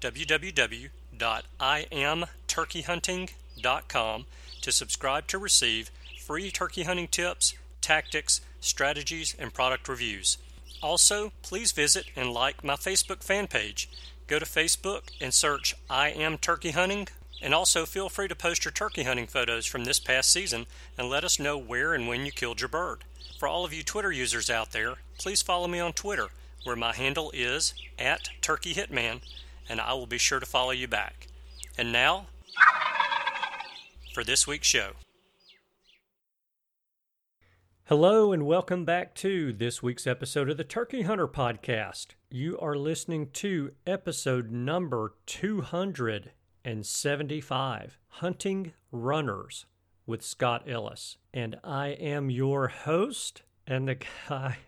www.iamturkeyhunting.com to subscribe to receive free turkey hunting tips, tactics, strategies, and product reviews. Also, please visit and like my Facebook fan page. Go to Facebook and search I Am Turkey Hunting and also feel free to post your turkey hunting photos from this past season and let us know where and when you killed your bird. For all of you Twitter users out there, please follow me on Twitter, where my handle is at Turkey Hitman, and I will be sure to follow you back. And now, for this week's show. Hello, and welcome back to this week's episode of the Turkey Hunter Podcast. You are listening to episode number 275 Hunting Runners with Scott Ellis. And I am your host and the guy,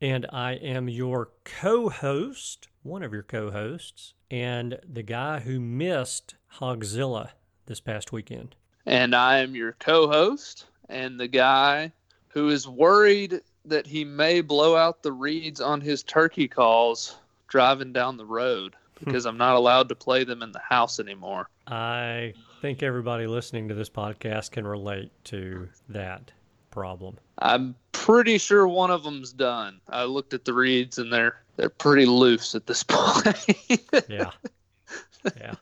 and I am your co host, one of your co hosts, and the guy who missed Hogzilla this past weekend. And I am your co host and the guy who is worried that he may blow out the reeds on his turkey calls driving down the road hmm. because I'm not allowed to play them in the house anymore. I think everybody listening to this podcast can relate to that problem. I'm pretty sure one of them's done. I looked at the reeds and they're they're pretty loose at this point. yeah. Yeah.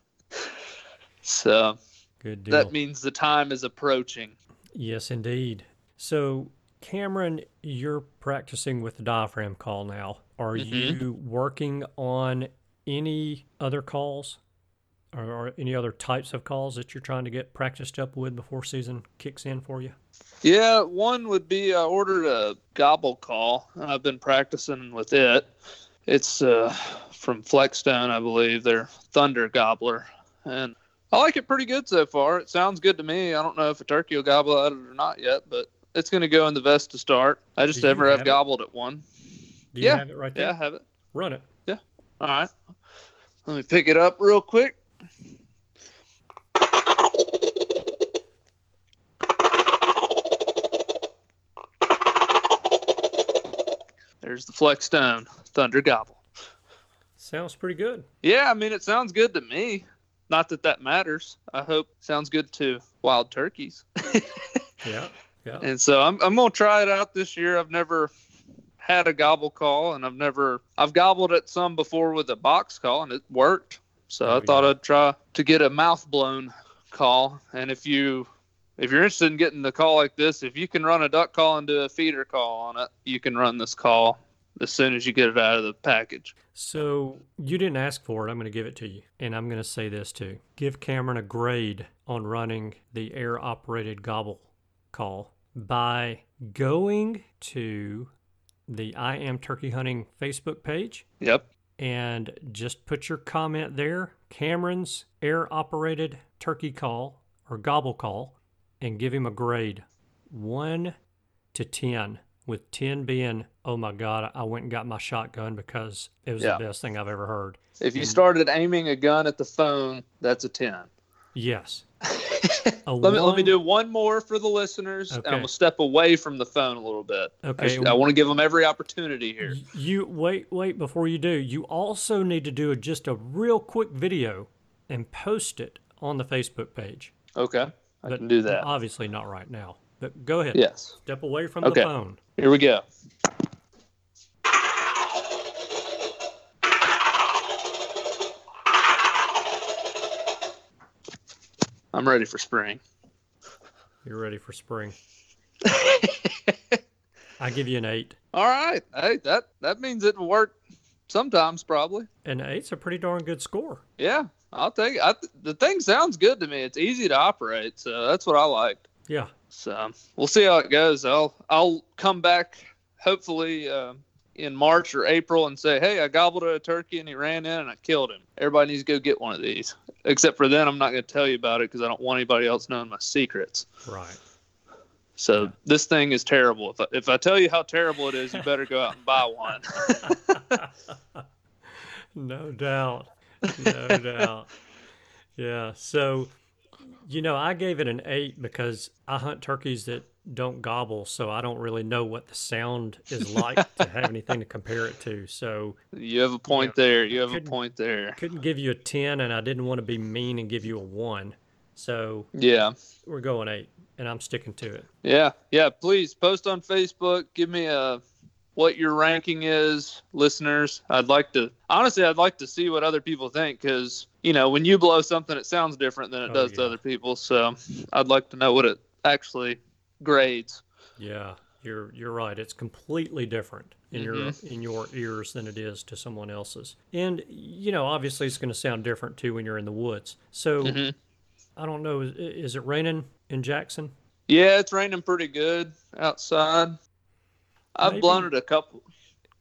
So good deal. That means the time is approaching. Yes, indeed. So Cameron, you're practicing with the diaphragm call now. Are mm-hmm. you working on any other calls or, or, any other types of calls that you're trying to get practiced up with before season kicks in for you? Yeah, one would be I ordered a gobble call. I've been practicing with it. It's uh, from Flextone, I believe. They're Thunder Gobbler, and I like it pretty good so far. It sounds good to me. I don't know if a turkey will gobble at it or not yet, but it's going to go in the vest to start. I just never have, have gobbled at one. Do you yeah, have it right there? Yeah, I have it. Run it. Yeah. All right. Let me pick it up real quick. There's the Flextone, Thunder Gobble. Sounds pretty good. Yeah, I mean, it sounds good to me. Not that that matters. I hope sounds good to wild turkeys. yeah, yeah. And so I'm, I'm going to try it out this year. I've never had a gobble call, and I've never I've gobbled at some before with a box call, and it worked. So oh, I thought yeah. I'd try to get a mouth blown call. And if you if you're interested in getting the call like this, if you can run a duck call and do a feeder call on it, you can run this call as soon as you get it out of the package. So you didn't ask for it. I'm going to give it to you. And I'm going to say this too. Give Cameron a grade on running the air operated gobble call by going to the I Am Turkey Hunting Facebook page. Yep. And just put your comment there Cameron's air operated turkey call or gobble call and give him a grade. 1 to 10 with 10 being oh my god i went and got my shotgun because it was yeah. the best thing i've ever heard. If you and, started aiming a gun at the phone that's a 10 yes let, me, let me do one more for the listeners, okay. and we'll step away from the phone a little bit. Okay. I, I want to give them every opportunity here. You wait, wait before you do. You also need to do a, just a real quick video and post it on the Facebook page. Okay, I but can do that. Obviously, not right now. But go ahead. Yes. Step away from okay. the phone. Here we go. I'm ready for spring. You're ready for spring. I give you an eight. All right. Hey, that that means it will work sometimes, probably. And eight's a pretty darn good score. Yeah, I'll take it. I, the thing sounds good to me. It's easy to operate, so that's what I liked. Yeah. So we'll see how it goes. I'll I'll come back hopefully uh, in March or April and say, "Hey, I gobbled a turkey and he ran in and I killed him." Everybody needs to go get one of these. Except for then, I'm not going to tell you about it because I don't want anybody else knowing my secrets. Right. So this thing is terrible. If I, if I tell you how terrible it is, you better go out and buy one. no doubt. No doubt. Yeah. So, you know, I gave it an eight because I hunt turkeys that don't gobble, so I don't really know what the sound is like to have anything to compare it to. So you have a point there. You have a point there. couldn't give you a ten, and I didn't want to be mean and give you a one. So Yeah. we're going eight, and I'm sticking to it. Yeah, yeah. Please post on Facebook. Give me a what your ranking is, listeners. I'd like to honestly, I'd like to see what other people think because you know when you blow something, it sounds different than it Oh, does to other people. So I'd like to know what it actually grades. Yeah, you're you're right. It's completely different in your in your ears than it is to someone else's. And you know, obviously, it's going to sound different too when you're in the woods. So Mhm. I don't know. Is, is it raining in Jackson? Yeah, it's raining pretty good outside. I've Maybe- blown it a couple.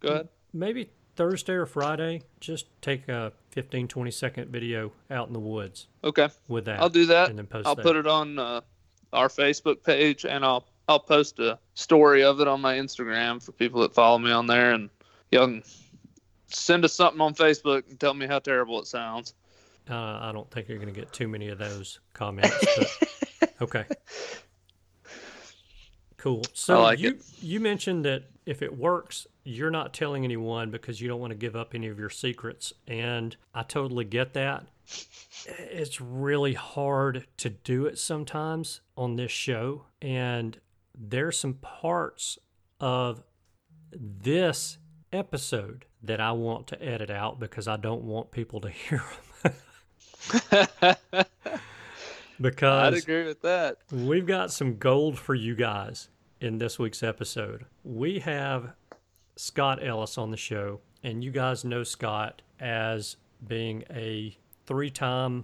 Go ahead. Maybe Thursday or Friday. Just take a 15, 20 second video out in the woods Okay, with that. I'll do that. and then post I'll that. put it on uh, our Facebook page, and I'll I'll post a story of it on my Instagram for people that follow me on there, and y'all can send us something on Facebook and tell me how terrible it sounds. Uh, I don't think you're going to get too many of those comments. But, okay. Cool. So like you you mentioned that if it works, you're not telling anyone because you don't want to give up any of your secrets, and I totally get that. It's really hard to do it sometimes on this show, and there's some parts of this episode that I want to edit out because I don't want people to hear them. Because I'd agree with that. we've got some gold for you guys in this week's episode. We have Scott Ellis on the show, and you guys know Scott as being a three time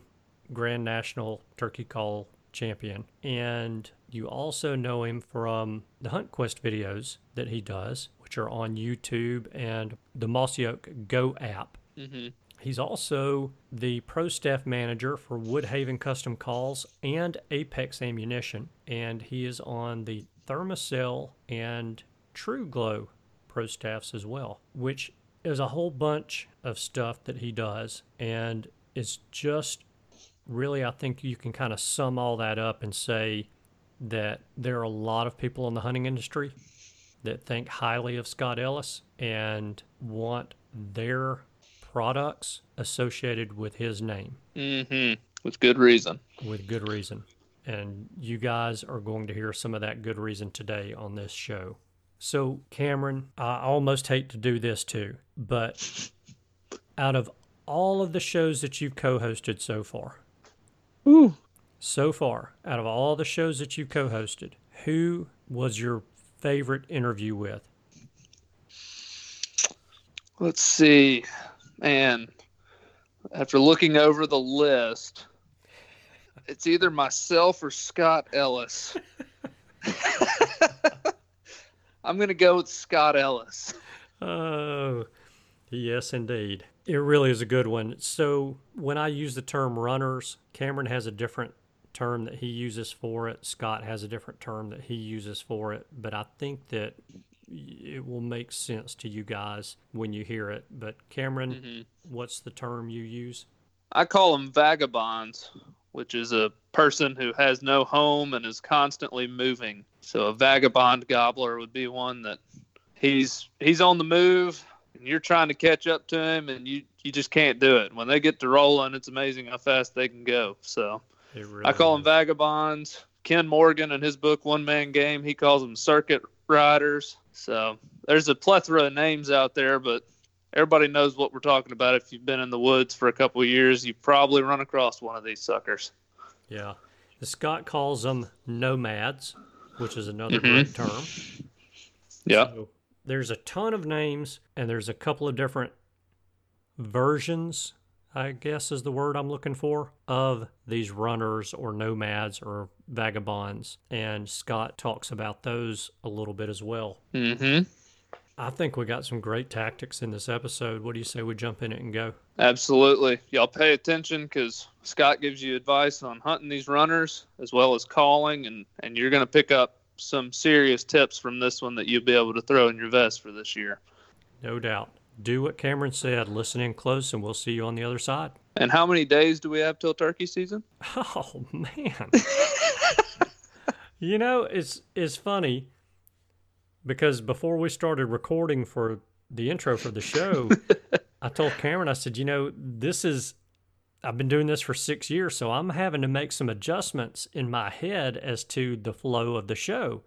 Grand National Turkey Call champion. And you also know him from the Hunt Quest videos that he does, which are on YouTube and the Mossy Oak Go app. hmm He's also the pro staff manager for Woodhaven Custom Calls and Apex Ammunition, and he is on the Thermacell and TruGlo pro staffs as well, which is a whole bunch of stuff that he does, and it's just really, I think you can kind of sum all that up and say that there are a lot of people in the hunting industry that think highly of Scott Ellis and want their products associated with his name hmm With good reason. with good reason. And you guys are going to hear some of that good reason today on this show. So, Cameron, I almost hate to do this too, but out of all of the shows that you've co hosted so far, Ooh. so far, out of all the shows that you've co hosted, who was your favorite interview with? Let's see, man. After looking over the list, it's either myself or Scott Ellis. I'm gonna go with Scott Ellis. Oh, yes, indeed. It really is a good one. So, when I use the term runners, Cameron has a different term that he uses for it. Scott has a different term that he uses for it. But I think that it will make sense to you guys when you hear it. But, Cameron, mm-hmm. what's the term you use? I call them vagabonds, which is a person who has no home and is constantly moving. So a vagabond gobbler would be one that he's he's on the move and you're trying to catch up to him and you you just can't do it. When they get to rolling, it's amazing how fast they can go. So really I call them vagabonds. Ken Morgan in his book One Man Game, he calls them circuit riders. So there's a plethora of names out there, but everybody knows what we're talking about. If you've been in the woods for a couple of years, you've probably run across one of these suckers. Yeah. Scott calls them nomads, which is another Mhm. great term. Yeah. So there's a ton of names, and there's a couple of different versions, I guess is the word I'm looking for, of these runners or nomads or vagabonds. And Scott talks about those a little bit as well. Mm-hmm. I think we got some great tactics in this episode. What do you say we jump in it and go? Absolutely. Y'all pay attention because Scott gives you advice on hunting these runners as well as calling, and, and you're going to pick up some serious tips from this one that you'll be able to throw in your vest for this year. No doubt. Do what Cameron said. Listen in close, and we'll see you on the other side. And how many days do we have till turkey season? Oh man. you know, it's it's funny because before we started recording for the intro for the show, I told Cameron, I said, you know, this is, I've been doing this for six years, so I'm having to make some adjustments in my head as to the flow of the show.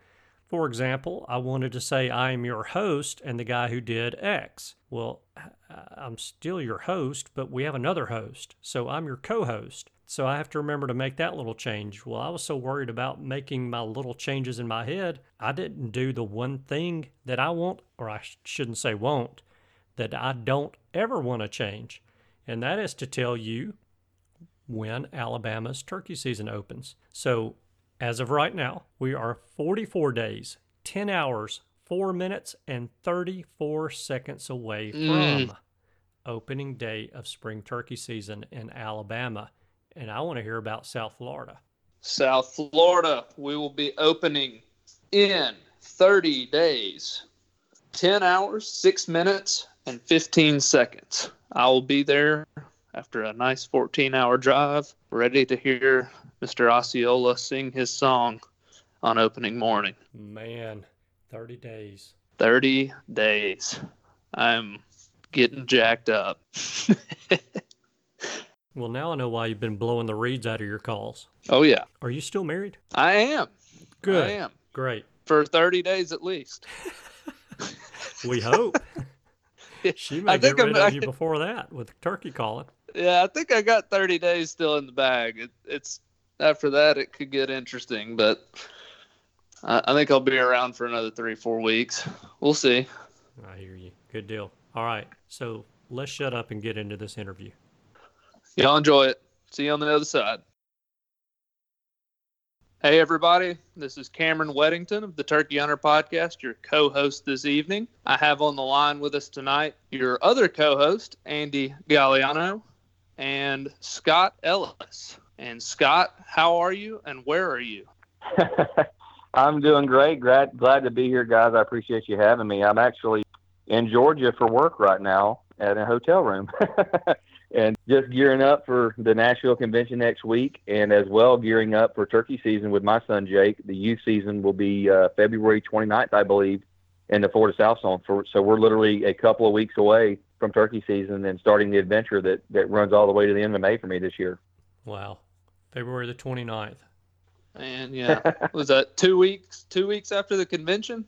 For example, I wanted to say I am your host and the guy who did X. Well, I'm still your host, but we have another host, so I'm your co host. So I have to remember to make that little change. Well, I was so worried about making my little changes in my head, I didn't do the one thing that I want, or I shouldn't say won't, that I don't ever want to change. And that is to tell you when Alabama's turkey season opens. So as of right now, we are 44 days, 10 hours, 4 minutes, and 34 seconds away from mm. opening day of spring turkey season in Alabama and I want to hear about South Florida. South Florida, we will be opening in 30 days, 10 hours, 6 minutes, and 15 seconds. I will be there after a nice 14 hour drive, ready to hear Mr. Osceola sing his song on opening morning. Man, 30 days. 30 days. I'm getting jacked up. Well, now I know why you've been blowing the reeds out of your calls. Oh yeah. Are you still married? I am. Good. I am. Great. For 30 days at least. we hope. She may I get rid I'm, of you before that with turkey calling. Yeah, I think I got 30 days still in the bag. It, it's after that it could get interesting, but I, I think I'll be around for another three, four weeks. We'll see. I hear you. Good deal. All right, so let's shut up and get into this interview. Y'all enjoy it. See you on the other side. Hey, everybody. This is Cameron Weddington of the Turkey Hunter Podcast, your co host this evening. I have on the line with us tonight your other co host, Andy Galliano, and Scott Ellis. And Scott, how are you and where are you? I'm doing great. Glad, glad to be here, guys. I appreciate you having me. I'm actually in Georgia for work right now at a hotel room. and just gearing up for the Nashville convention next week, and as well gearing up for turkey season with my son Jake. The youth season will be uh, February 29th, I believe, in the Florida South Zone. For, so we're literally a couple of weeks away from turkey season and starting the adventure that, that runs all the way to the end of May for me this year. Wow, February the 29th. And yeah, was that two weeks? Two weeks after the convention?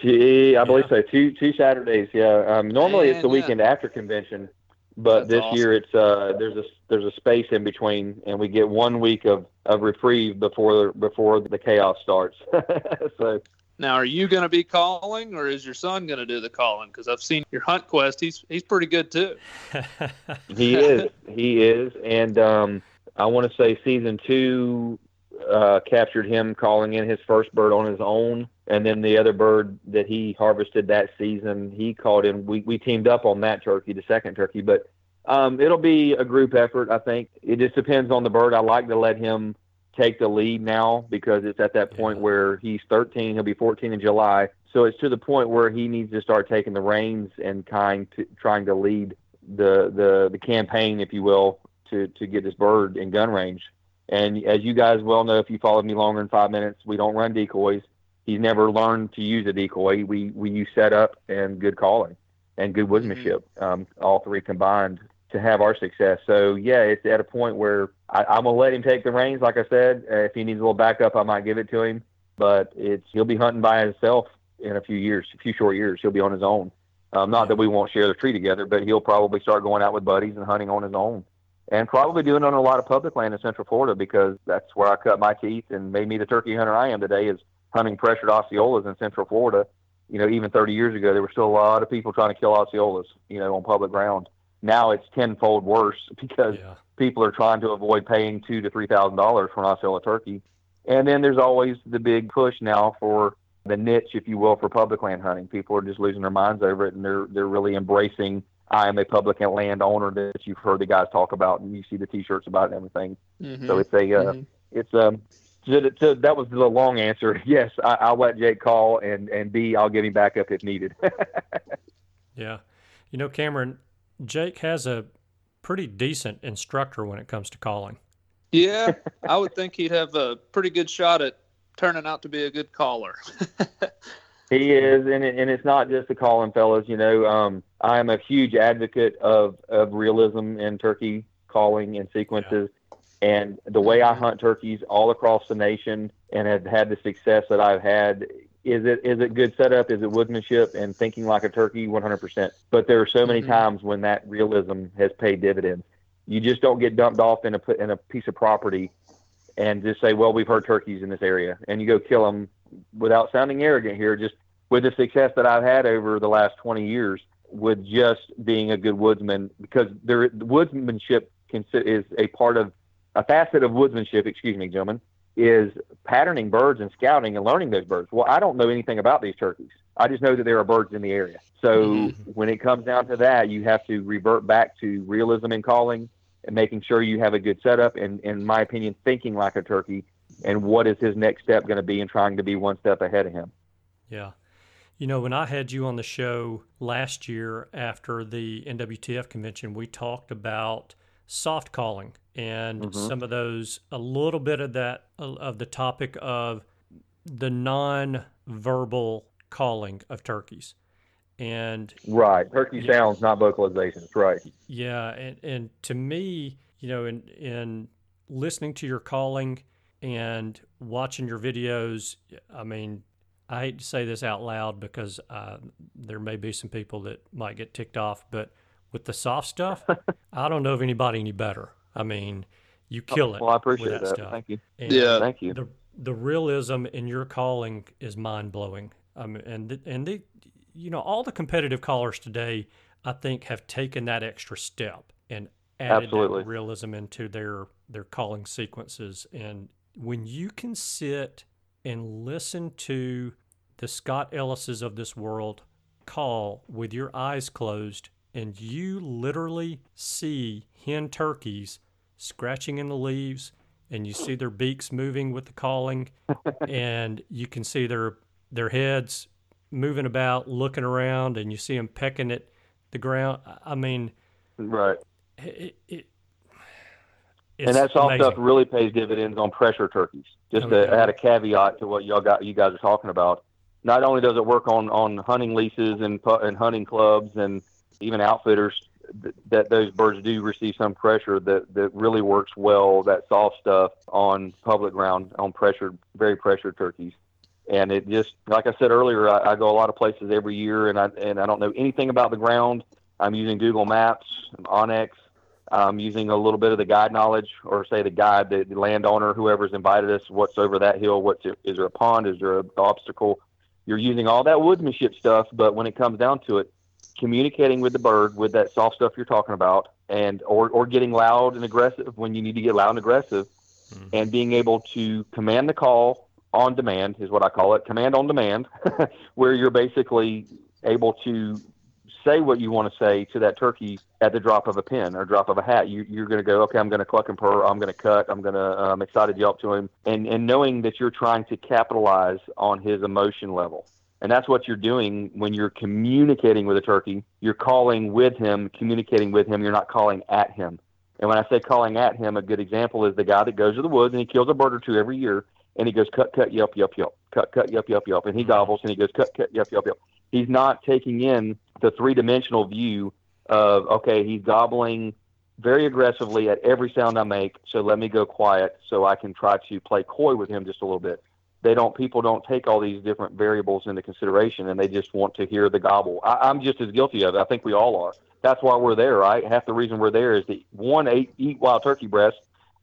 Gee, I believe so. Two two Saturdays. Yeah. Um, normally Man, it's the weekend yeah. after convention but That's this awesome. year it's uh there's a there's a space in between and we get one week of of reprieve before the before the chaos starts. So now are you going to be calling or is your son going to do the calling? Because i've seen your hunt quest. He's he's pretty good too. He is. He is. And um i want to say season two uh captured him calling in his first bird on his own and then the other bird that he harvested that season, he called in. We we teamed up on that turkey, the second turkey, but um, it'll be a group effort. I think it just depends on the bird. I like to let him take the lead now because it's at that point yeah. where he's 13. He'll be 14 in July, so it's to the point where he needs to start taking the reins and kind to, trying to lead the the the campaign, if you will, to to get this bird in gun range. And as you guys well know, if you followed me longer than five minutes, we don't run decoys he's never learned to use a decoy. We we use setup and good calling and good woodsmanship, mm-hmm. um, all three combined to have our success. So yeah, it's at a point where I, am gonna let him take the reins. Like I said, uh, if he needs a little backup, I might give it to him. But it's he'll be hunting by himself in a few years, a few short years. He'll be on his own. Um, not that we won't share the tree together, but he'll probably start going out with buddies and hunting on his own. And probably doing it on a lot of public land in Central Florida because that's where I cut my teeth and made me the turkey hunter I am today. Is hunting pressured Osceolas in Central Florida. You know, even 30 years ago, there were still a lot of people trying to kill Osceolas, you know, on public ground. Now it's tenfold worse because yeah. people are trying to avoid paying two to three thousand dollars for an Osceola turkey. And then there's always the big push now for the niche, if you will, for public land hunting. People are just losing their minds over it, and they're they're really embracing. I am a public land owner that you've heard the guys talk about, and you see the T-shirts about it and everything. Mm-hmm. So it's a uh, Mhm. it's um. So, so that was the long answer. Yes, I, I'll let Jake call, and and B, I'll give him backup if needed. Yeah. You know, Cameron, Jake has a pretty decent instructor when it comes to calling. Yeah, I would think he'd have a pretty good shot at turning out to be a good caller. He is, and it, and it's not just the calling, fellas. You know, um, I am a huge advocate of of realism in turkey calling and sequences. And the way I hunt turkeys all across the nation and have had the success that I've had, is it is it good setup? Is it woodsmanship and thinking like a turkey? One hundred percent. But there are so many Mhm. times when that realism has paid dividends. You just don't get dumped off in a in a piece of property and just say, "Well, we've heard turkeys in this area," and you go kill them without sounding arrogant here. Just with the success that I've had over the last twenty years with just being a good woodsman, because there woodsmanship is a part of a facet of woodsmanship. Excuse me, gentlemen, is patterning birds and scouting and learning those birds. Well, I don't know anything about these turkeys. I just know that there are birds in the area. So Mhm. when it comes down to that, you have to revert back to realism in calling and making sure you have a good setup and, in my opinion, thinking like a turkey and what is his next step going to be and trying to be one step ahead of him. Yeah. You know, when I had you on the show last year after the NWTF convention, we talked about soft calling and Mhm. some of those, a little bit of that, of the topic of the non verbal calling of turkeys. And Right. Turkey Yeah. sounds, not vocalizations. Right. yeah, and, and to me, you know, in in listening to your calling and watching your videos, I mean, I hate to say this out loud because uh, there may be some people that might get ticked off, but with the soft stuff, I don't know of anybody any better. I mean, you kill it. Well, I with appreciate that. stuff. Thank you. And Yeah. Thank you. the the realism in your calling is mind blowing. Um, and the, and the, you know, all the competitive callers today, I think, have taken that extra step and added Absolutely. that realism into their their calling sequences. And when you can sit and listen to the Scott Ellises of this world call with your eyes closed, and you literally see hen turkeys scratching in the leaves and you see their beaks moving with the calling and you can see their their heads moving about looking around and you see them pecking at the ground i mean Right. it, it, and that soft amazing. stuff really pays dividends on pressure turkeys. Just Oh, to add a caveat to what y'all got, you guys are talking about. Not only does it work on on hunting leases and and hunting clubs and even outfitters th- that those birds do receive some pressure that that really works well. That soft stuff on public ground on pressured, very pressured turkeys. And it just, like I said earlier, I, I go a lot of places every year, and I and I don't know anything about the ground. I'm using Google Maps, onX I'm using a little bit of the guide knowledge, or say the guide, the, the landowner, whoever's invited us, what's over that hill, what's is there a pond, is there an obstacle? You're using all that woodsmanship stuff, but when it comes down to it, communicating with the bird with that soft stuff you're talking about, and or or getting loud and aggressive when you need to get loud and aggressive, Mhm. and being able to command the call on demand is what I call it, command on demand, where you're basically able to say what you want to say to that turkey at the drop of a pin or drop of a hat. You, you're going to go, okay, I'm going to cluck and purr. I'm going to cut. I'm going to, I'm excited yelp to him. And, and knowing that you're trying to capitalize on his emotion level. And that's what you're doing when you're communicating with a turkey. You're calling with him, communicating with him. You're not calling at him. And when I say calling at him, a good example is the guy that goes to the woods and he kills a bird or two every year and he goes cut, cut, yelp, yelp, yelp, cut, cut, yelp, yelp, yelp, and he gobbles and he goes cut, cut, yelp, yelp, yelp. He's not taking in the three dimensional view of okay, he's gobbling very aggressively at every sound I make, so let me go quiet so I can try to play coy with him just a little bit. They don't people don't take all these different variables into consideration and they just want to hear the gobble. I, I'm just as guilty of it. I think we all are. That's why we're there, right? Half the reason we're there is to one, eat, eat wild turkey breast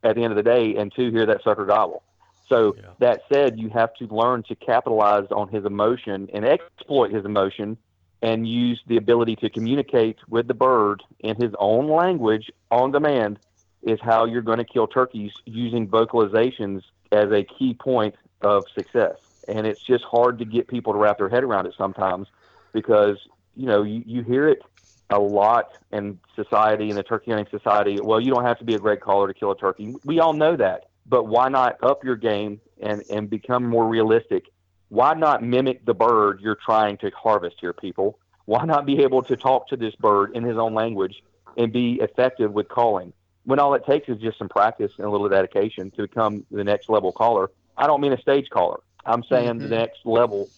at the end of the day, and two, hear that sucker gobble. So Yeah. that said, you have to learn to capitalize on his emotion and exploit his emotion and use the ability to communicate with the bird in his own language on demand is how you're going to kill turkeys using vocalizations as a key point of success. and it's just hard to get people to wrap their head around it sometimes because you know you, you hear it a lot in society in the turkey hunting society. Well you don't have to be a great caller to kill a turkey. We all know that. But why not up your game and and become more realistic? Why not mimic the bird you're trying to harvest here people? Why not be able to talk to this bird in his own language and be effective with calling? When all it takes is just some practice and a little dedication to become the next level caller i don't mean a stage caller i'm saying Mhm. the next level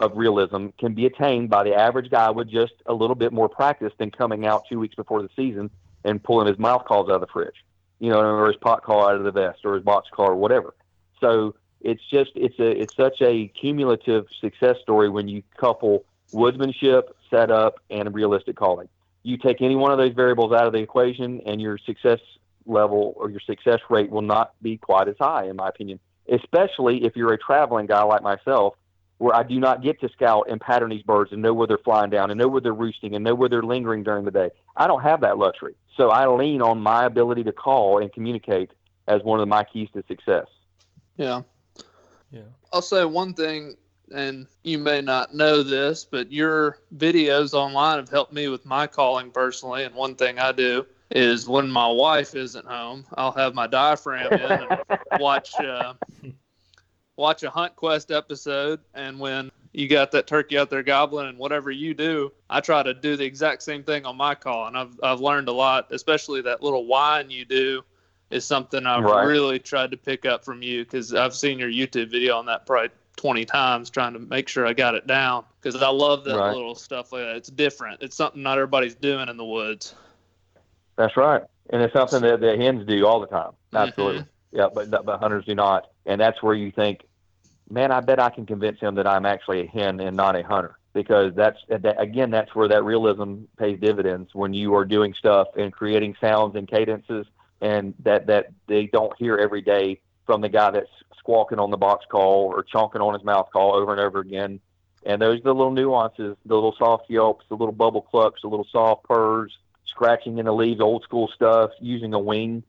of realism can be attained by the average guy with just a little bit more practice than coming out two weeks before the season and pulling his mouth calls out of the fridge, you know, or his pot call out of the vest or his box call or whatever. So it's just it's a it's such a cumulative success story when you couple woodsmanship, setup, and realistic calling. You take any one of those variables out of the equation, and your success level or your success rate will not be quite as high, in my opinion. Especially if you're a traveling guy like myself where I do not get to scout and pattern these birds and know where they're flying down and know where they're roosting and know where they're lingering during the day. I don't have that luxury. So I lean on my ability to call and communicate as one of my keys to success. Yeah. Yeah. I'll say one thing, and you may not know this, but your videos online have helped me with my calling personally. And one thing I do is when my wife isn't home, I'll have my diaphragm in and watch uh, watch a Hunt Quest episode. And when you got that turkey out there gobbling and whatever you do, I try to do the exact same thing on my call. And I've I've learned a lot, especially that little whine you do is something I've Right. really tried to pick up from you because I've seen your YouTube video on that probably 20 times trying to make sure I got it down because I love that Right. little stuff like that. It's different. It's something not everybody's doing in the woods. That's right. And it's something that the hens do all the time. Mm-hmm. Absolutely. Yeah, but but hunters do not. And that's where you think, man, I bet I can convince him that I'm actually a hen and not a hunter. Because that's that, again, that's where that realism pays dividends when you are doing stuff and creating sounds and cadences and that that they don't hear every day from the guy that's squawking on the box call or chonking on his mouth call over and over again. And those are the little nuances, the little soft yelps, the little bubble clucks, the little soft purrs, scratching in the leaves, old school stuff, using a wing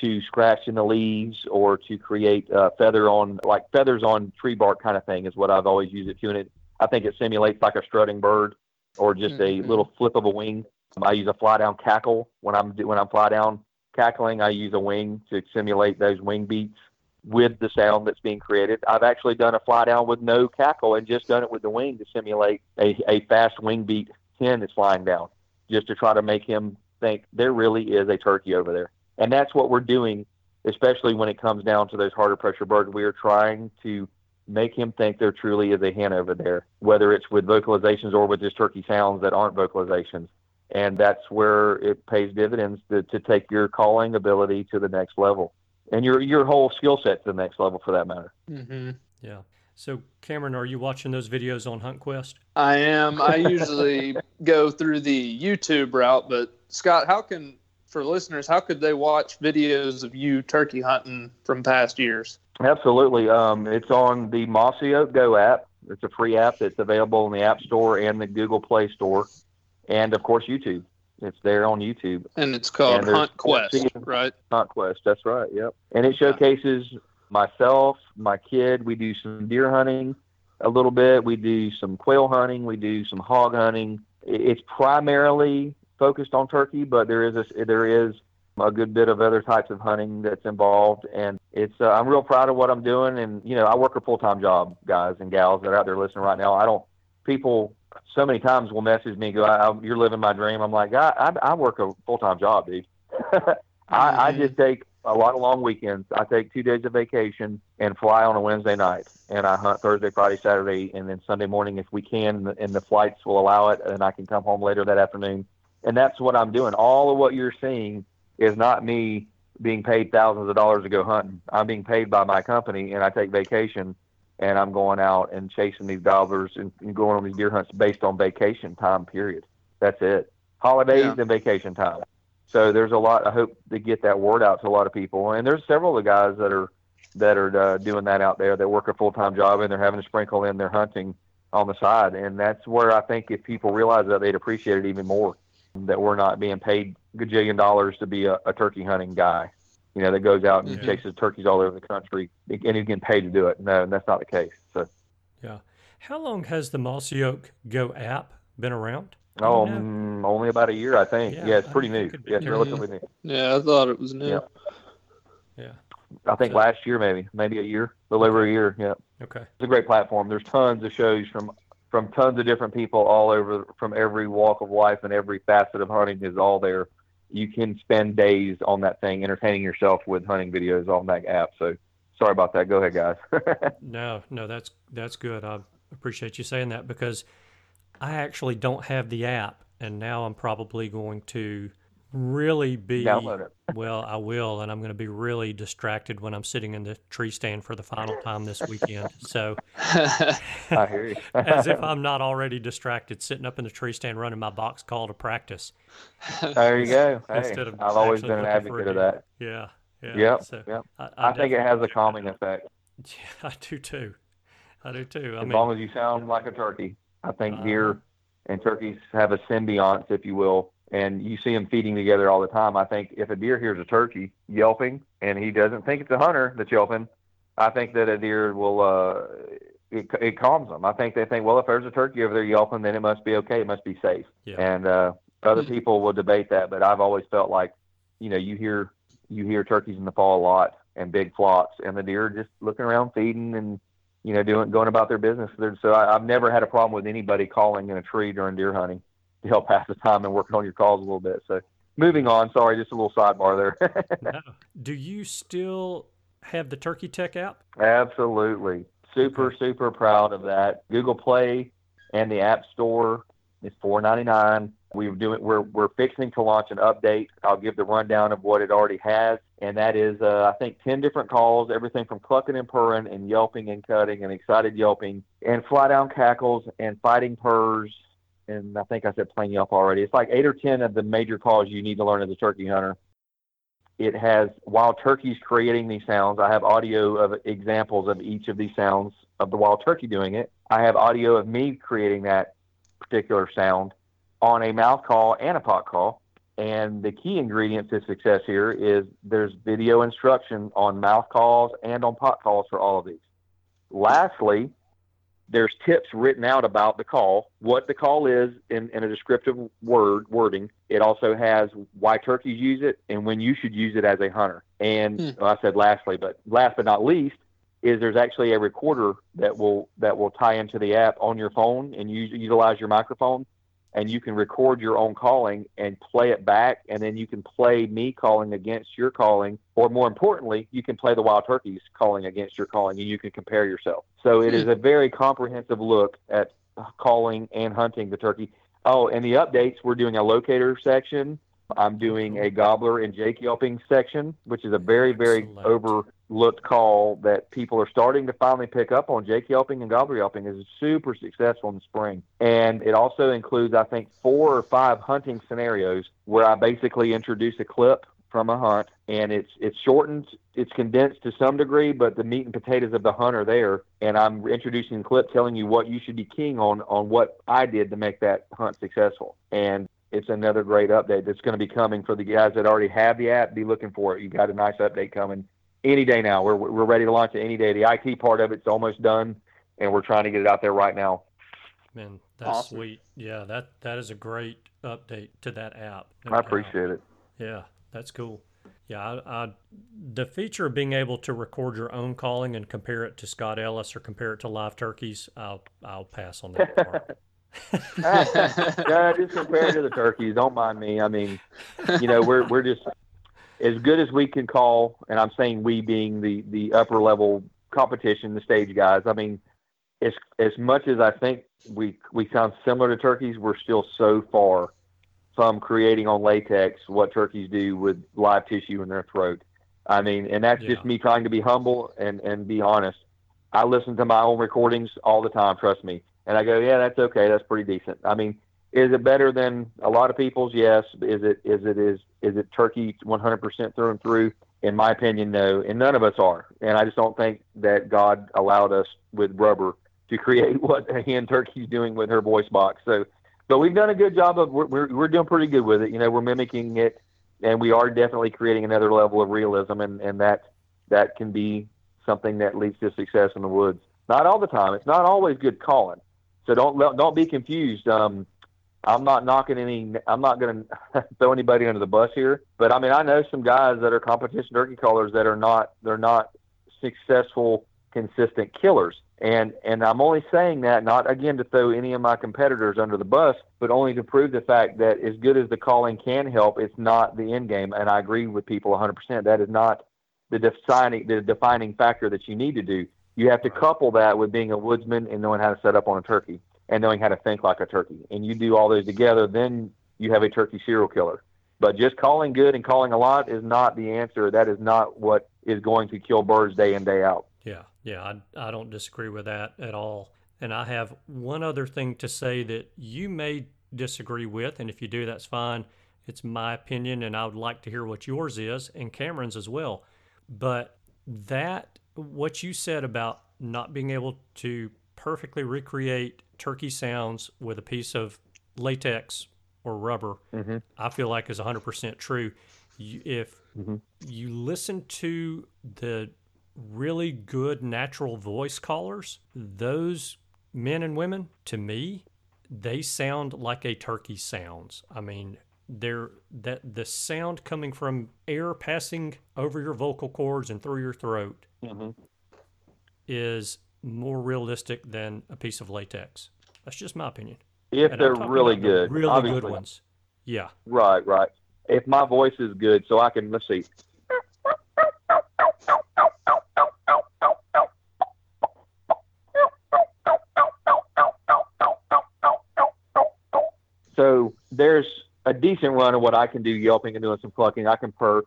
to scratch in the leaves or to create uh, feather on like feathers on tree bark kind of thing is what I've always used it to. And it, I think it simulates like a strutting bird or just Mhm. a little flip of a wing. I use a fly down cackle when I'm when I'm fly down cackling. I use a wing to simulate those wing beats with the sound that's being created. I've actually done a fly down with no cackle and just done it with the wing to simulate a, a fast wing beat hen that's flying down, just to try to make him think there really is a turkey over there. And that's what we're doing, especially when it comes down to those harder pressure birds. We are trying to make him think there truly is a hen over there, whether it's with vocalizations or with just turkey sounds that aren't vocalizations. And that's where it pays dividends to, to take your calling ability to the next level and your your whole skill set to the next level for that matter. Mm-hmm. Yeah. So, Cameron, are you watching those videos on Hunt Quest? I am. I usually go through the YouTube route, but Scott, how can for listeners, how could they watch videos of you turkey hunting from past years? Absolutely. Um, it's on the Mossy Oak Go app. It's a free app that's available in the App Store and the Google Play Store, and of course YouTube. It's there on YouTube. And it's called And Hunt Quest, right? Hunt Quest. That's right. Yep. And it showcases myself, my kid. We do some deer hunting a little bit. We do some quail hunting. We do some hog hunting. It's primarily focused on turkey, but there is a, there is a good bit of other types of hunting that's involved. And it's uh, I'm real proud of what I'm doing. And you know, I work a full time job, guys and gals that are out there listening right now. I don't people so many times will message me and go, I, I, "You're living my dream." I'm like, I I, I work a full time job, dude. I, I Mhm. just take a lot of long weekends. I take two days of vacation and fly on a Wednesday night, and I hunt Thursday, Friday, Saturday, and then Sunday morning if we can, and the, and the flights will allow it, and I can come home later that afternoon. And that's what I'm doing. All of what you're seeing is not me being paid thousands of dollars to go hunting. I'm being paid by my company, and I take vacation, and I'm going out and chasing these gobblers and, and going on these deer hunts based on vacation time. Period. That's it. Holidays Yeah. and vacation time. So there's a lot. I hope to get that word out to a lot of people, and there's several of the guys that are that are uh, doing that out there that work a full time job and they're having to sprinkle in their hunting on the side, and that's where I think if people realize that they'd appreciate it even more. That we're not being paid a gajillion dollars to be a, a turkey hunting guy, you know, that goes out and Mhm. chases turkeys all over the country and he's getting paid to do it. No, and that's not the case. So Yeah. How long has the Mossy Oak Go app been around? Do Oh, you know? mm, only about a year, I think. Yeah, Yeah, it's I pretty think it new. Yeah, it's relatively new. Yeah, I thought it was new. Yeah. Yeah. I think So- last year, maybe, maybe a year, a little over a year. Yeah, Okay. it's a great platform. There's tons of shows from from tons of different people all over, from every walk of life and every facet of hunting is all there. You can spend days on that thing, entertaining yourself with hunting videos on that app. So, sorry about that. Go ahead, guys. No, no, that's that's good. I appreciate you saying that because I actually don't have the app, and now I'm probably going to really be Download it. well. I will, and I'm going to be really distracted when I'm sitting in the tree stand for the final time this weekend. So, I hear you. as if I'm not already distracted, sitting up in the tree stand running my box call to practice there you go. Hey, instead of I've always been an looking for a advocate of that. Yeah, yeah. Yep, So yep. I, I think it has a calming effect. Yeah, I do too. I do too. I as mean, long as you sound like a turkey. I think Uh-huh. deer and turkeys have a symbionts, if you will, and you see them feeding together all the time. I think if a deer hears a turkey yelping and he doesn't think it's a hunter that's yelping, I think that a deer will uh, it, it calms them. I think they think, well, if there's a turkey over there yelping, then it must be okay. It must be safe. Yeah. And uh, other people will debate that, but I've always felt like, you know, you hear you hear turkeys in the fall a lot and big flocks, and the deer just looking around feeding and you know doing going about their business. They're- So I, I've never had a problem with anybody calling in a tree during deer hunting to help pass the time and working on your calls a little bit. So moving on. Sorry, just a little sidebar there. no. Do you still have the Turkey Tech app? Absolutely. Super, super proud of that. Google Play and the App Store is four ninety nine. We're doing we're we're fixing to launch an update. I'll give the rundown of what it already has, and that is uh, I think ten different calls, everything from clucking and purring and yelping and cutting and excited yelping and fly down cackles and fighting purrs. And I think I said plain yelp already. It's like eight or ten of the major calls you need to learn as a turkey hunter. It has while turkey's creating these sounds. I have audio of examples of each of these sounds of the wild turkey doing it. I have audio of me creating that particular sound on a mouth call and a pot call. And the key ingredient to success here is there's video instruction on mouth calls and on pot calls for all of these. Lastly, there's tips written out about the call, what the call is in, in a descriptive word wording. It also has why turkeys use it and when you should use it as a hunter. And Hmm. well, I said lastly, but last but not least, is there's actually a recorder that will that will tie into the app on your phone and you utilize your microphone and you can record your own calling and play it back and then you can play me calling against your calling or more importantly you can play the wild turkeys calling against your calling and you can compare yourself. So it hmm. is a very comprehensive look at calling and hunting the turkey. Oh and the updates we're doing a locator section. I'm doing a gobbler and jake yelping section which is a very very Excellent. Overlooked call that people are starting to finally pick up on jake yelping and gobbler yelping is super successful in the spring. And it also includes i think four or five hunting scenarios where i basically introduce a clip from a hunt and it's it's shortened it's condensed to some degree but the meat and potatoes of the hunt are there and i'm introducing a clip telling you what you should be keying on on what i did to make that hunt successful. And it's another great update that's going to be coming for the guys that already have the app be looking for it. You got a nice update coming any day now we're, we're ready to launch it any day the it part of it's almost done and we're trying to get it out there right now Man, that's Awesome. sweet. Yeah, that that is a great update to that app. no i appreciate it Yeah, that's cool. Yeah, I, I, the feature of being able to record your own calling and compare it to Scott Ellis or compare it to live turkeys, I'll I'll pass on that part. yeah, just compare it to the turkeys. Don't mind me. I mean, you know, we're we're just as good as we can call, and I'm saying we being the the upper level competition, the stage guys. I mean, as as much as I think we we sound similar to turkeys, we're still so far from creating on latex what turkeys do with live tissue in their throat. I mean, and that's just me trying to be humble and and be honest. I listen to my own recordings all the time. Trust me. And I go, yeah, that's okay. That's pretty decent. I mean, is it better than a lot of people's? Yes. Is it is it is is it turkey 100% through and through? In my opinion, no. And none of us are. And I just don't think that God allowed us with rubber to create what hen turkey's doing with her voice box. So, but we've done a good job of we're we're, we're doing pretty good with it. You know, we're mimicking it, and we are definitely creating another level of realism, and and that that can be something that leads to success in the woods. Not all the time. It's not always good calling. So don't don't be confused. Um, I'm not knocking any. I'm not going to throw anybody under the bus here. But I mean, I know some guys that are competition turkey callers that are not. They're not successful, consistent killers. And and I'm only saying that not again to throw any of my competitors under the bus, but only to prove the fact that as good as the calling can help, it's not the end game. And I agree with people 100%. That is not the defining the defining factor that you need to do. You have to couple that with being a woodsman and knowing how to set up on a turkey and knowing how to think like a turkey. And you do all those together, then you have a turkey serial killer. But just calling good and calling a lot is not the answer. That is not what is going to kill birds day in, day out. Yeah, yeah, I, I don't disagree with that at all. And I have one other thing to say that you may disagree with, and if you do, that's fine. It's my opinion, and I would like to hear what yours is and Cameron's as well. But that, what you said about not being able to perfectly recreate turkey sounds with a piece of latex or rubber, mm-hmm. I feel like is 100% true. You, if mm-hmm. you listen to the really good natural voice callers, those men and women, to me, they sound like a turkey sounds. I mean, they're that the sound coming from air passing over your vocal cords and through your throat mm-hmm. is more realistic than a piece of latex. That's just my opinion. If and they're really good, really obviously. good ones. Yeah. Right, right. If my voice is good, so I can let's see. So there's a decent run of what I can do yelping and doing some clucking. I can purr.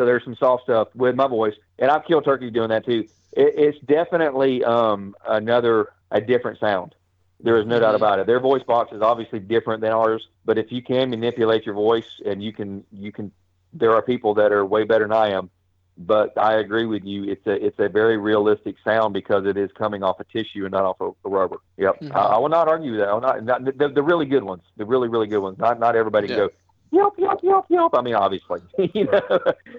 So there's some soft stuff with my voice, and I've killed turkeys doing that too. It, it's definitely um, another a different sound. There is no doubt about it. Their voice box is obviously different than ours, but if you can manipulate your voice and you can you can, there are people that are way better than I am but I agree with you. It's a it's a very realistic sound because it is coming off a tissue and not off a, a rubber. Yep, mm-hmm. I, I, will not argue that. I will not, not the, the, really good ones, the really really good ones. Not not everybody yeah. go yelp yelp yelp yelp. I mean, obviously, you know,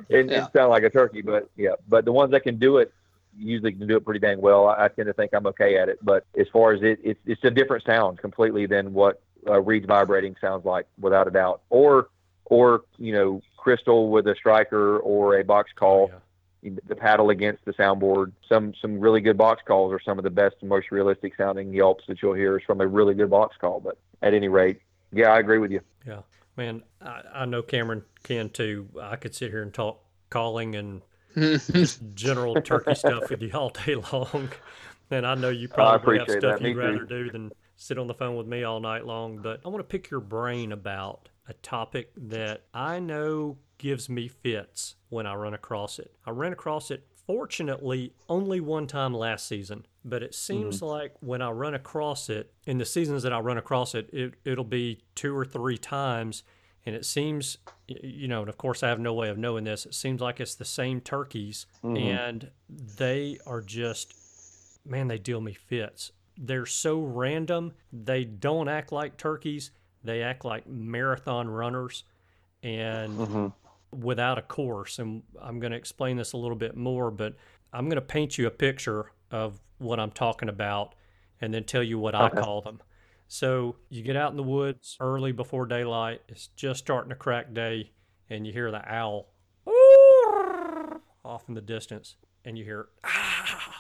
it, yeah. it sound like a turkey, but yeah. But the ones that can do it usually can do it pretty dang well. I, I tend to think I'm okay at it. But as far as it, it's it's a different sound completely than what uh, reed vibrating sounds like, without a doubt. Or or you know crystal with a striker or a box call. Oh, yeah. The paddle against the soundboard. Some some really good box calls are some of the best and most realistic sounding yelps that you'll hear is from a really good box call. But at any rate, yeah, I agree with you. Yeah, man, I, I know Cameron can too. I could sit here and talk calling and general turkey stuff with you all day long. And I know you probably have stuff you'd rather too. do than sit on the phone with me all night long. But I want to pick your brain about a topic that I know gives me fits when I run across it. I ran across it fortunately only one time last season, but it seems mm-hmm. like when I run across it in the seasons that I run across it, it it'll be two or three times and it seems you know and of course i have no way of knowing this it seems like it's the same turkeys mm-hmm. and they are just man they deal me fits they're so random they don't act like turkeys they act like marathon runners and mm-hmm. Without a course. And I'm going to explain this a little bit more, but I'm going to paint you a picture of what I'm talking about and then tell you what okay. I call them. So you get out in the woods early before daylight, it's just starting to crack day, and you hear the owl off in the distance, and you hear, ah.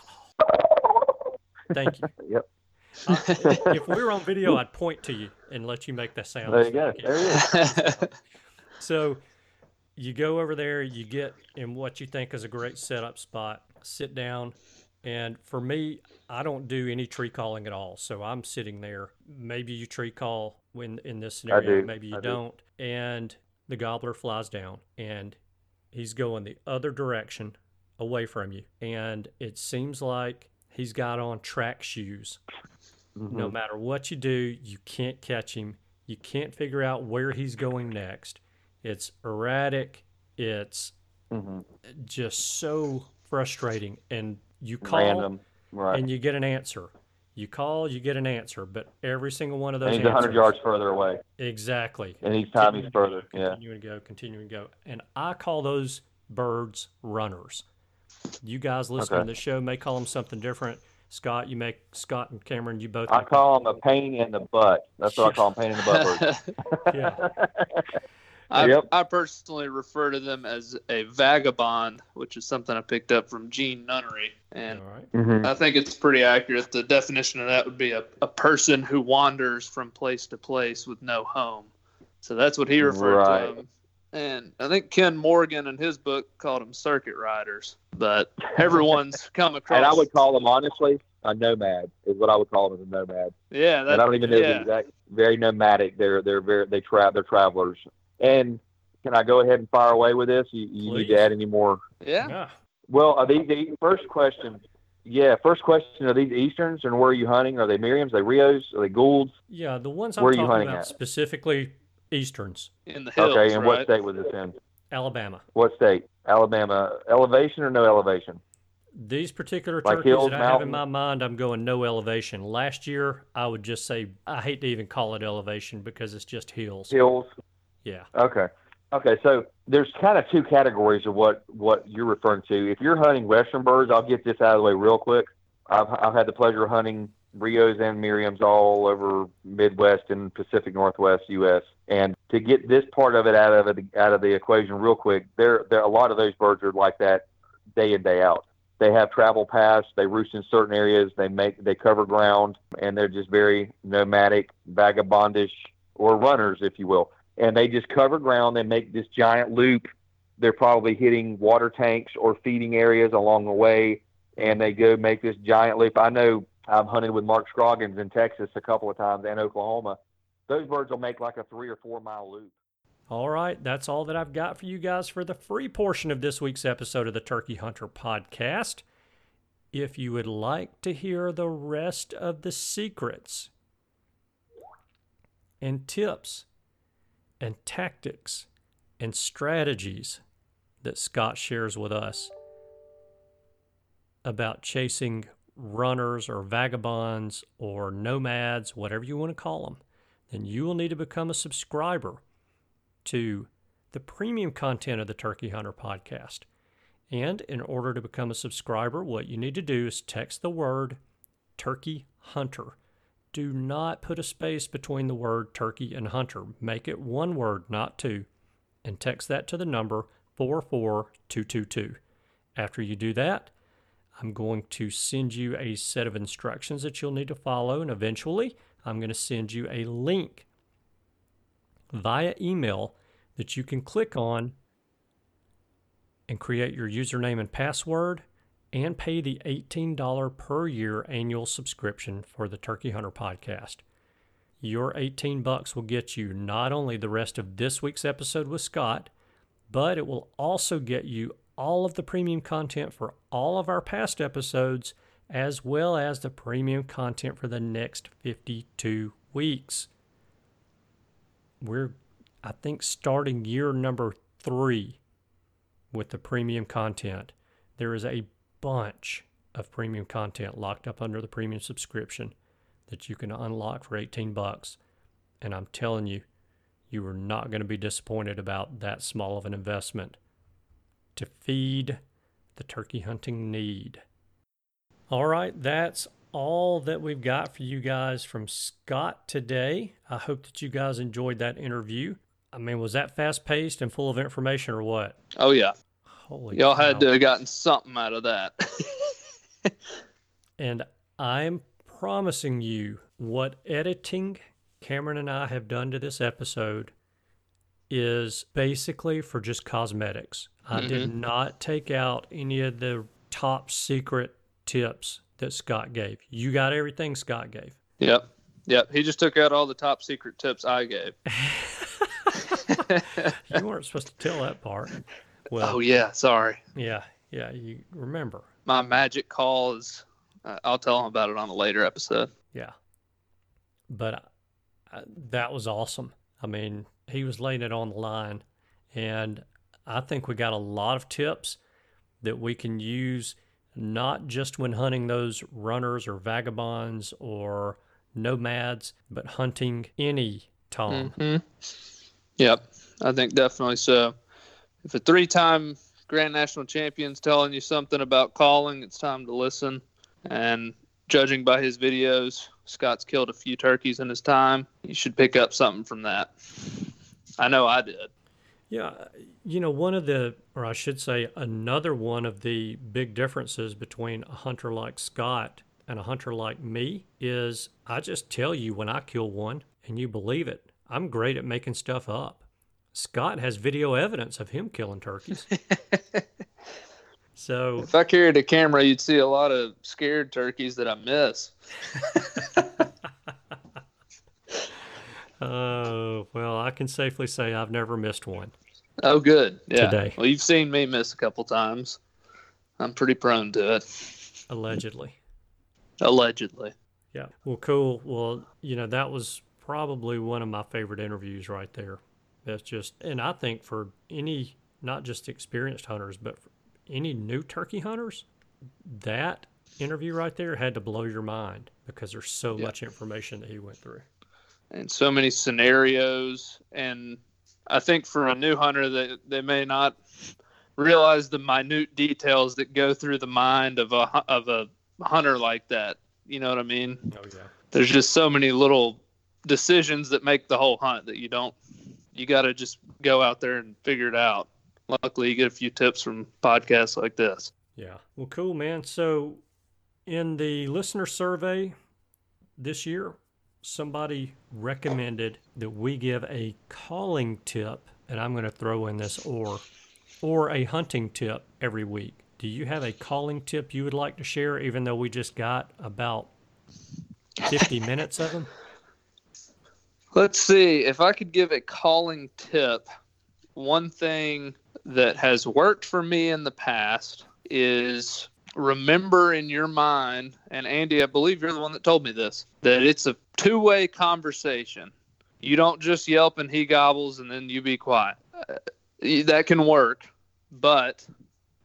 Thank you. Yep. Uh, if we were on video, I'd point to you and let you make that sound. There you go. There you so you go over there, you get in what you think is a great setup spot, sit down, and for me, I don't do any tree calling at all. So I'm sitting there. Maybe you tree call when in this scenario, do. maybe you I don't. Do. And the gobbler flies down and he's going the other direction away from you. And it seems like he's got on track shoes Mm-hmm. No matter what you do, you can't catch him. You can't figure out where he's going next. It's erratic. It's mm-hmm. just so frustrating. And you call Random. Right. and you get an answer. You call, you get an answer, but every single one of those. And he's answers, 100 yards further away. Exactly. And each time he's further. Yeah. Continuing to go, continuing to go. And I call those birds runners. You guys listening Okay. to the show may call them something different. Scott, you make Scott and Cameron, you both. I call them a pain in the butt. That's what I call them, pain in the butt birds. Yeah. I, Yep. I personally refer to them as a vagabond, which is something I picked up from Gene Nunnery. And All right. Mhm. I think it's pretty accurate. The definition of that would be a, a person who wanders from place to place with no home. So that's what he referred Right. to them. And I think Ken Morgan in his book called them circuit riders. But everyone's come across. And I would call them honestly a nomad is what I would call them as a nomad. yeah, that, and I don't even know the exact. Very nomadic. They're they're very they tra- they're travelers. And can I go ahead and fire away with this? You, you need to add any more? Yeah. Yeah. Well, are these the first question? Yeah, first question: Are these Easterns, and where are you hunting? Are they Merriams? Are they Rios? Are they Goulds? Yeah. The ones I'm Where are you talking hunting about at? specifically Easterns, In the hills, okay, and what state was this in? Alabama. What state? Alabama. Elevation or no elevation? These particular Like turkeys hills, that I have in my mind, I'm going no elevation. Last year, I would just say I hate to even call it elevation because it's just hills. Hills. Yeah. Okay. Okay, so there's kind of two categories of what what you're referring to. If you're hunting western birds, I'll get this out of the way real quick. I've I've had the pleasure of hunting Rios and Merriams all over Midwest and Pacific Northwest U.S. And to get this part of it out of it out of the equation real quick, there there a lot of those birds are like that day in day out. They have travel paths. They roost in certain areas. They make they cover ground, and they're just very nomadic, vagabondish, or runners, if you will and they just cover ground. and make this giant loop. They're probably hitting water tanks or feeding areas along the way, and they go make this giant loop. I know I've hunted with Mark Scroggins in Texas a couple of times and Oklahoma. Those birds will make like a three or four mile loop. All right, that's all that I've got for you guys for the free portion of this week's episode of the Turkey Hunter podcast. If you would like to hear the rest of the secrets and tips and tactics and strategies that Scott shares with us about chasing runners or vagabonds or nomads, whatever you want to call them, then you will need to become a subscriber to the premium content of the Turkey Hunter podcast. And in order to become a subscriber, what you need to do is text the word Turkey Hunter. Do not put a space between the word turkey and hunter. Make it one word, not two, and text that to the number 44222. After you do that, I'm going to send you a set of instructions that you'll need to follow, and eventually, I'm going to send you a link via email that you can click on and create your username and password and pay the $18 per year annual subscription for the Turkey Hunter podcast. Your 18 bucks will get you not only the rest of this week's episode with Scott, but it will also get you all of the premium content for all of our past episodes as well as the premium content for the next 52 weeks. We're I think starting year number 3 with the premium content. There is a bunch of premium content locked up under the premium subscription that you can unlock for 18 bucks. And I'm telling you, you are not going to be disappointed about that small of an investment to feed the turkey hunting need. All right, that's all that we've got for you guys from Scott today. I hope that you guys enjoyed that interview. I mean, was that fast paced and full of information or what? Oh yeah, Holy y'all cow. had to have gotten something out of that. And I'm promising you what editing Cameron and I have done to this episode is basically for just cosmetics. I did mm-hmm. not take out any of the top secret tips that Scott gave. You got everything Scott gave. yep, yep. He just took out all the top secret tips I gave. You weren't supposed to tell that part. Well, oh yeah, sorry. yeah, yeah, you remember. My magic call is. Uh, I'll tell him about it on a later episode. Yeah. But uh, that was awesome. I mean, he was laying it on the line. And I think we got a lot of tips that we can use not just when hunting those runners or vagabonds or nomads, but hunting any tom. hmm Yep, I think definitely so. If a three-time Grand National Champions telling you something about calling, it's time to listen. And judging by his videos, Scott's killed a few turkeys in his time. You should pick up something from that. I know I did. Yeah, you know, one of the, or I should say, another one of the big differences between a hunter like Scott and a hunter like me is I just tell you when I kill one and you believe it. I'm great at making stuff up. Scott has video evidence of him killing turkeys. so if I carried a camera, you'd see a lot of scared turkeys that I miss. Oh, well, I can safely say I've never missed one. Oh, good. Yeah. Today. Well, you've seen me miss a couple times. I'm pretty prone to it. Allegedly. Allegedly. Yeah. Well, cool. Well, you know, that was probably one of my favorite interviews right there. That's just, and I think for any, not just experienced hunters, but for any new turkey hunters, that interview right there had to blow your mind because there's so Yeah. much information that he went through. and so many scenarios and i think for a new hunter that they may not realize the minute details that go through the mind of a of a hunter like that you know what i mean Oh, yeah. there's just so many little decisions that make the whole hunt that you don't you got to just go out there and figure it out luckily you get a few tips from podcasts like this Yeah. Well, cool, man. So, in the listener survey this year, somebody recommended that we give a calling tip, and I'm going to throw in this or, or a hunting tip every week. Do you have a calling tip you would like to share, even though we just got about 50 minutes of them? Let's see if I could give a calling tip. One thing that has worked for me in the past is remember in your mind, and Andy, I believe you're the one that told me this, that it's a two way conversation. You don't just yelp and he gobbles and then you be quiet. Uh, that can work, but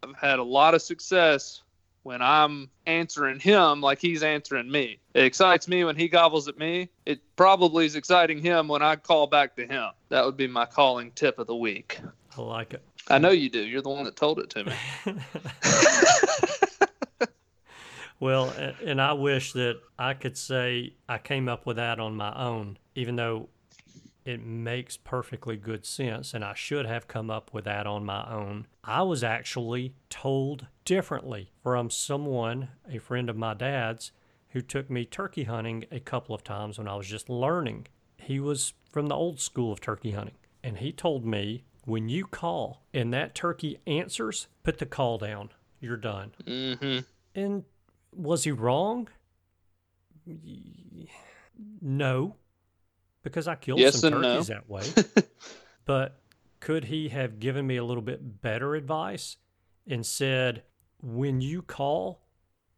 I've had a lot of success when I'm answering him like he's answering me. It excites me when he gobbles at me. It probably is exciting him when I call back to him. That would be my calling tip of the week. I like it. I know you do. You're the one that told it to me. Well, and I wish that I could say I came up with that on my own, even though it makes perfectly good sense and I should have come up with that on my own. I was actually told differently from someone, a friend of my dad's, who took me turkey hunting a couple of times when I was just learning. He was from the old school of turkey hunting, and he told me when you call and that turkey answers, put the call down. You're done. Mm-hmm. And was he wrong? No, because I killed Yes some and no. turkeys that way. but could he have given me a little bit better advice and said, when you call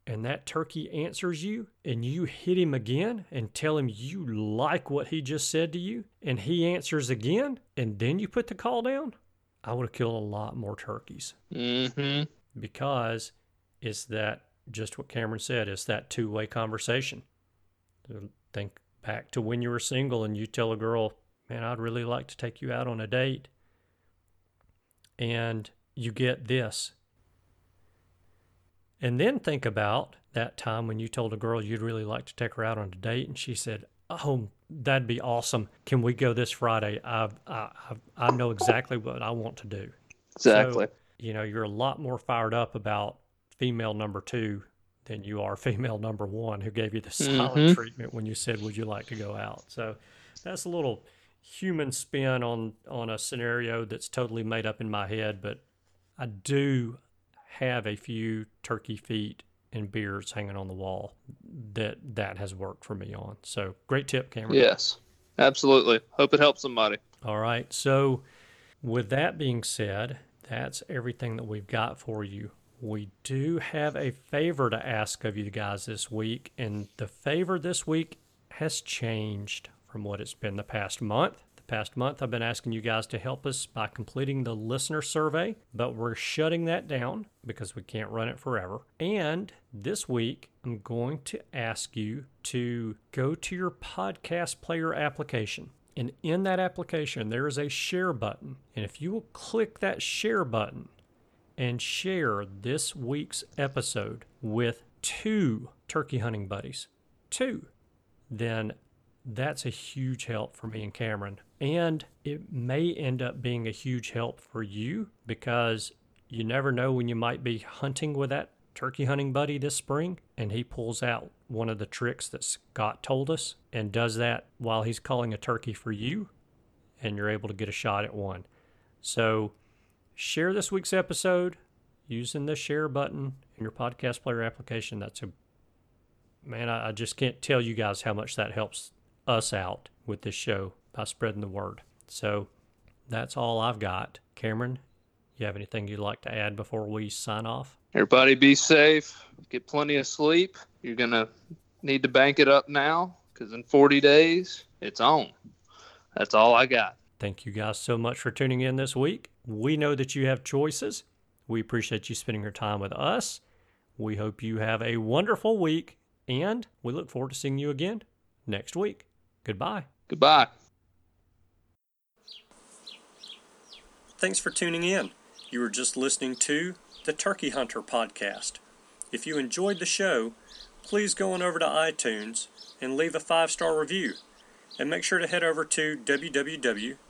and that turkey answers you and you hit him again and tell him you like what he just said to you and he answers again and then you put the call down? I would have killed a lot more turkeys Mm-hmm. because it's that just what Cameron said, it's that two way conversation. Think back to when you were single and you tell a girl, Man, I'd really like to take you out on a date. And you get this. And then think about that time when you told a girl you'd really like to take her out on a date and she said, Oh, that'd be awesome. Can we go this Friday? I, I, I- I know exactly what I want to do Exactly. you know, you're a lot more fired up about female number two than you are female number one who gave you the silent Mhm. treatment when you said, Would you like to go out? So that's a little human spin on on a scenario that's totally made up in my head, but I do have a few turkey feet and beers hanging on the wall that that has worked for me on. So great tip, Cameron. yes. Absolutely. Hope it helps somebody. All right. So, with that being said, that's everything that we've got for you. We do have a favor to ask of you guys this week, and the favor this week has changed from what it's been the past month. The past month, I've been asking you guys to help us by completing the listener survey, but we're shutting that down because we can't run it forever. And this week, I'm going to ask you to go to your podcast player application. And in that application, there is a share button. And if you will click that share button, and share this week's episode with two turkey hunting buddies, two, then that's a huge help for me and Cameron. And it may end up being a huge help for you because you never know when you might be hunting with that turkey hunting buddy this spring and he pulls out one of the tricks that Scott told us and does that while he's calling a turkey for you and you're able to get a shot at one. So share this week's episode using the share button in your podcast player application. That's a man, I, I just can't tell you guys how much that helps us out with this show by spreading the word. So that's all I've got. Cameron, you have anything you'd like to add before we sign off? Everybody be safe. Get plenty of sleep. You're going to need to bank it up now because in 40 days, it's on. That's all I got. Thank you guys so much for tuning in this week. We know that you have choices. We appreciate you spending your time with us. We hope you have a wonderful week, and we look forward to seeing you again next week. Goodbye. Goodbye. Thanks for tuning in. You were just listening to the Turkey Hunter podcast. If you enjoyed the show, please go on over to iTunes and leave a five star review. And make sure to head over to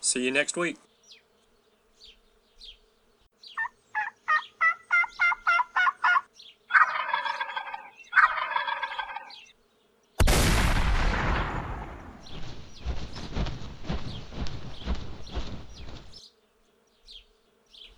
See you next week.